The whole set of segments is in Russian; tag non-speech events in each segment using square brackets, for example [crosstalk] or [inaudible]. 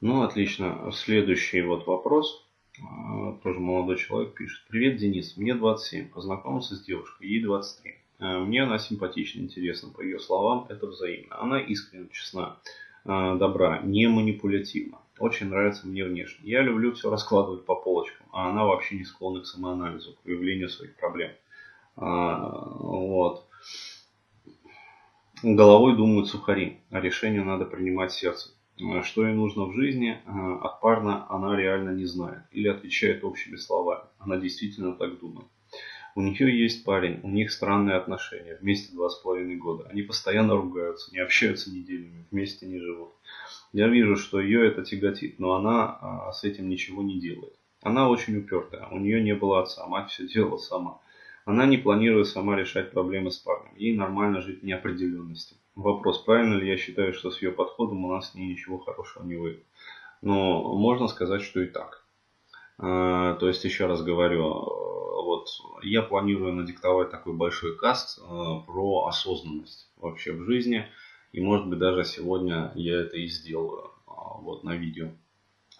Ну, отлично. Следующий вот вопрос. А, тоже молодой человек пишет. Привет, Денис. Мне 27. Познакомился с девушкой. Ей 23. А, мне она симпатична, интересна. По ее словам, это взаимно. Она искренне честна, а, добра, не манипулятивна. Очень нравится мне внешне. Я люблю все раскладывать по полочкам, а она вообще не склонна к самоанализу, к выявлению своих проблем. Вот. Головой думают сухари, а решение надо принимать сердцем. Э, что ей нужно в жизни, э, от парня она реально не знает. Или отвечает общими словами. Она действительно так думает. У нее есть парень, у них странные отношения, вместе два с половиной года. Они постоянно ругаются, не общаются неделями, вместе не живут. Я вижу, что ее это тяготит, но она а, с этим ничего не делает. Она очень упертая, у нее не было отца, мать все делала сама. Она не планирует сама решать проблемы с парнем. Ей нормально жить в неопределенности. Вопрос, правильно ли я считаю, что с ее подходом у нас с ней ничего хорошего не выйдет. Но можно сказать, что и так. А, то есть, еще раз говорю, вот я планирую надиктовать такой большой каст а, про осознанность вообще в жизни. И может быть даже сегодня я это и сделаю вот на видео.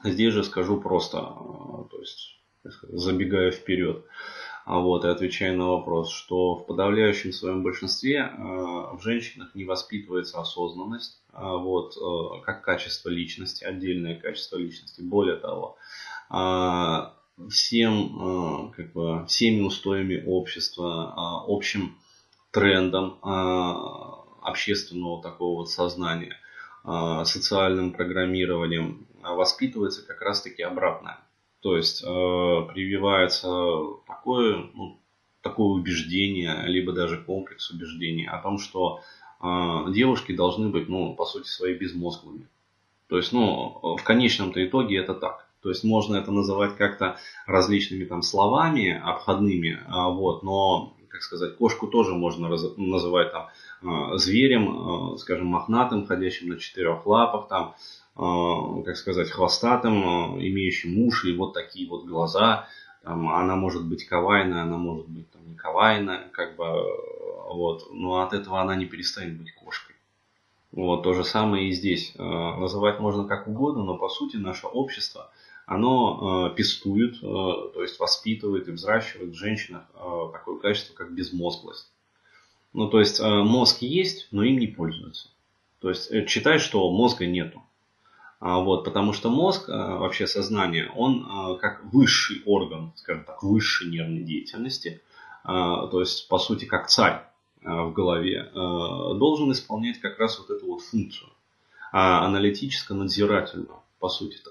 Здесь же скажу просто, то есть забегая вперед. А вот, и отвечая на вопрос, что в подавляющем своем большинстве э, в женщинах не воспитывается осознанность, э, вот, э, как качество личности, отдельное качество личности. Более того, всем, как бы, всеми устоями общества, общим трендом общественного такого вот сознания, социальным программированием воспитывается как раз-таки обратное. То есть э, прививается такое, ну, такое убеждение, либо даже комплекс убеждений о том, что э, девушки должны быть, ну, по сути своей, безмозглыми. То есть, ну, в конечном-то итоге это так. То есть можно это называть как-то различными там словами обходными, а, вот, но, как сказать, кошку тоже можно раз, называть там э, зверем, э, скажем, мохнатым, ходящим на четырех лапах, там, Э, как сказать, хвостатым, имеющим уши и вот такие вот глаза. Там, она может быть кавайная, она может быть там, не кавайная, как бы, вот, но от этого она не перестанет быть кошкой. Вот, то же самое и здесь. Называть можно как угодно, но по сути наше общество, оно пестует, то есть воспитывает и взращивает в женщинах такое качество, как безмозглость. Ну, то есть мозг есть, но им не пользуются. То есть читай, что мозга нету. А, вот, потому что мозг, а, вообще сознание, он а, как высший орган, скажем так, высшей нервной деятельности, то есть, по сути, как царь в голове, должен исполнять как раз вот эту вот функцию, аналитическо-надзирательную, по сути-то.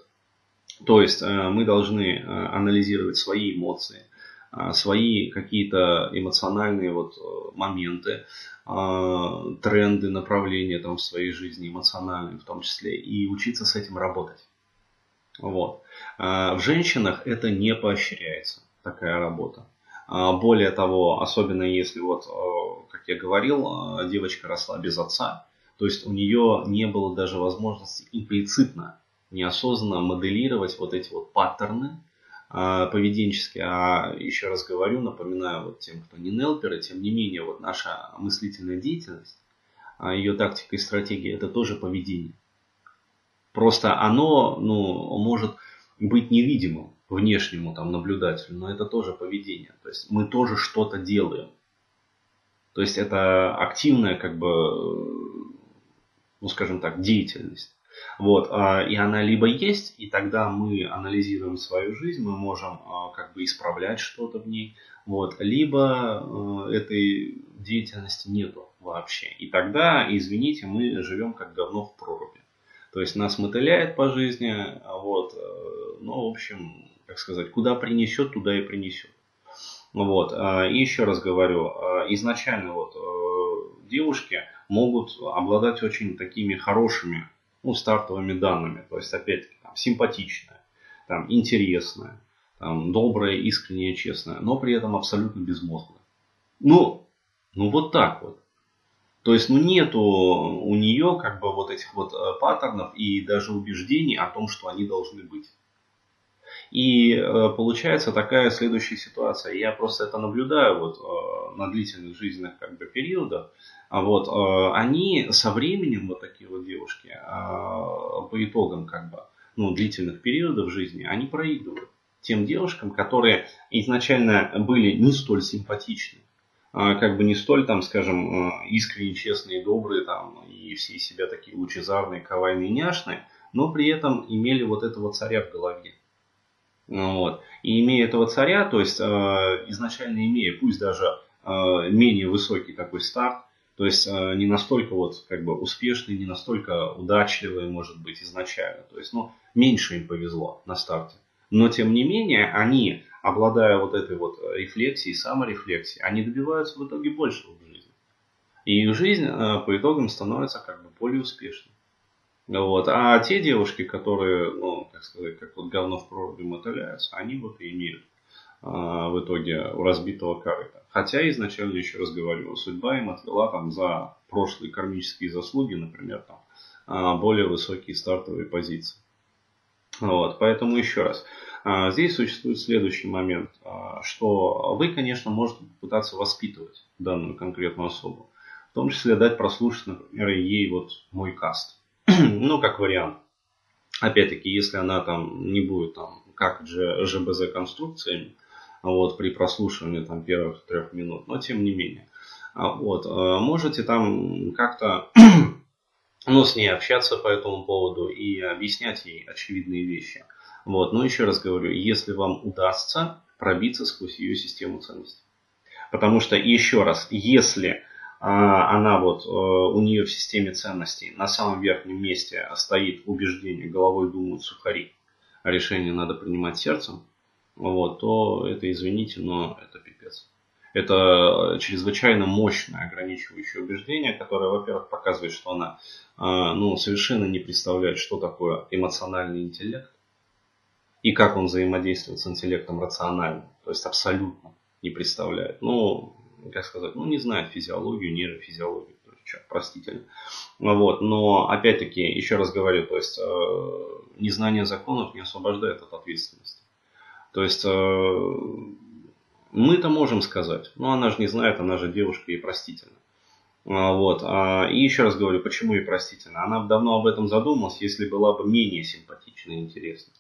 То есть, мы должны анализировать свои эмоции, свои какие-то эмоциональные вот моменты, тренды, направления там, в своей жизни, эмоциональные в том числе, и учиться с этим работать. Вот. В женщинах это не поощряется, такая работа. Более того, особенно если, вот, как я говорил, девочка росла без отца, то есть у нее не было даже возможности имплицитно, неосознанно моделировать вот эти вот паттерны, а, поведенчески, а еще раз говорю, напоминаю вот тем, кто не нелперы, тем не менее, вот наша мыслительная деятельность, а, ее тактика и стратегия, это тоже поведение. Просто оно ну, может быть невидимым внешнему там, наблюдателю, но это тоже поведение. То есть мы тоже что-то делаем. То есть это активная, как бы, ну скажем так, деятельность. Вот, а, и она либо есть, и тогда мы анализируем свою жизнь, мы можем а, как бы исправлять что-то в ней, вот, либо а, этой деятельности нету вообще. И тогда, извините, мы живем как говно в проруби. То есть нас мотыляет по жизни, вот, э, ну, в общем, как сказать, куда принесет, туда и принесет. Вот, и еще раз говорю, изначально вот э, девушки могут обладать очень такими хорошими ну, стартовыми данными. То есть, опять-таки, там, симпатичная, там, интересная, там, добрая, искренняя, честная, но при этом абсолютно безмозглая. Ну, ну вот так вот. То есть, ну нету у нее как бы вот этих вот э, паттернов и даже убеждений о том, что они должны быть. И э, получается такая следующая ситуация. Я просто это наблюдаю вот э, на длительных жизненных как бы периодах. А вот э, они со временем, вот такие вот девушки, по итогам как бы, ну, длительных периодов жизни, они проигрывают тем девушкам, которые изначально были не столь симпатичны, а, как бы не столь, там, скажем, э, искренне честные, добрые, там, и все из себя такие лучезарные, кавайные, няшные, но при этом имели вот этого царя в голове. Ну вот. И имея этого царя, то есть э, изначально имея, пусть даже э, менее высокий такой старт, то есть э, не настолько вот как бы успешный, не настолько удачливый, может быть, изначально. То есть, ну, меньше им повезло на старте. Но тем не менее, они, обладая вот этой вот рефлексией, саморефлексией, они добиваются в итоге большего в жизни. И их жизнь э, по итогам становится как бы более успешной. Вот. А те девушки, которые, ну, как сказать, как вот говно в проруби мотыляются, они вот и имеют в итоге у разбитого корыта. Хотя изначально, еще раз говорю, судьба им отвела там за прошлые кармические заслуги, например, там, а, более высокие стартовые позиции. Вот, поэтому еще раз. А, здесь существует следующий момент, а, что вы, конечно, можете пытаться воспитывать данную конкретную особу. В том числе дать прослушать, например, ей вот мой каст [clears throat] ну, как вариант. Опять-таки, если она там не будет там как ЖБЗ конструкциями, вот, при прослушивании там первых трех минут, но тем не менее. А, вот, э, можете там как-то [clears throat] ну, с ней общаться по этому поводу и объяснять ей очевидные вещи. Вот, но еще раз говорю, если вам удастся пробиться сквозь ее систему ценностей. Потому что, еще раз, если а, она вот, э, у нее в системе ценностей на самом верхнем месте стоит убеждение, головой думают сухари, а решение надо принимать сердцем, вот, то это, извините, но это пипец. Это чрезвычайно мощное ограничивающее убеждение, которое, во-первых, показывает, что она э, ну, совершенно не представляет, что такое эмоциональный интеллект и как он взаимодействует с интеллектом рациональным. То есть абсолютно не представляет. Ну, как сказать, ну, не знает физиологию, нейрофизиологию, простительно. Вот, но, опять-таки, еще раз говорю, то есть, э, незнание законов не освобождает от ответственности. То есть, э, мы-то можем сказать, но она же не знает, она же девушка и простительна. А, вот. А, и еще раз говорю, почему ей простительно. Она давно об этом задумалась, если была бы менее симпатична и интересна.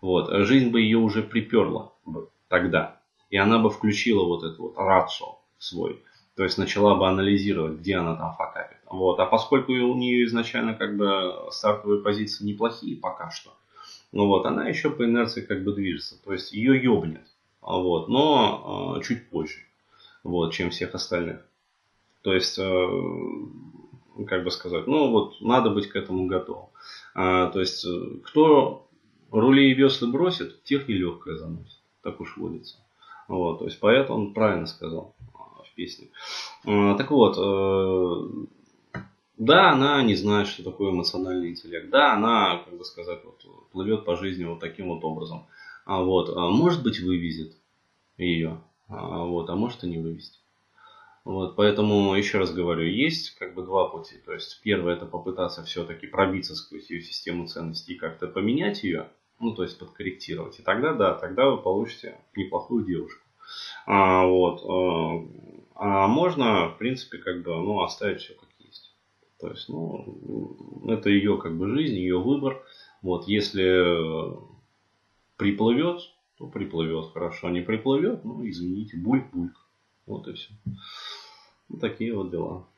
Вот. Жизнь бы ее уже приперла бы тогда. И она бы включила вот эту вот рацию свой. То есть начала бы анализировать, где она там факапит. Вот. А поскольку у нее изначально как бы стартовые позиции неплохие пока что, ну вот, она еще по инерции как бы движется. То есть ее ёбнет. Вот, но э, чуть позже, вот, чем всех остальных. То есть, э, как бы сказать, ну вот, надо быть к этому готовым. А, то есть, кто рули и весла бросит, тех нелегкое заносит. Так уж водится. Вот, то есть, поэт он правильно сказал. А, так вот, э, да, она не знает, что такое эмоциональный интеллект. Да, она, как бы сказать, вот, плывет по жизни вот таким вот образом. А вот, а может быть, вывезет ее. А вот, а может и не вывести. Вот, поэтому, еще раз говорю, есть как бы два пути. То есть, первое это попытаться все-таки пробиться сквозь ее систему ценностей и как-то поменять ее, ну, то есть подкорректировать. И тогда, да, тогда вы получите неплохую девушку. А, вот, э, а можно, в принципе, как бы, ну, оставить все как. То есть, ну, это ее как бы жизнь, ее выбор. Вот, если приплывет, то приплывет хорошо. Не приплывет, ну, извините, бульк-бульк. Вот и все. Вот такие вот дела.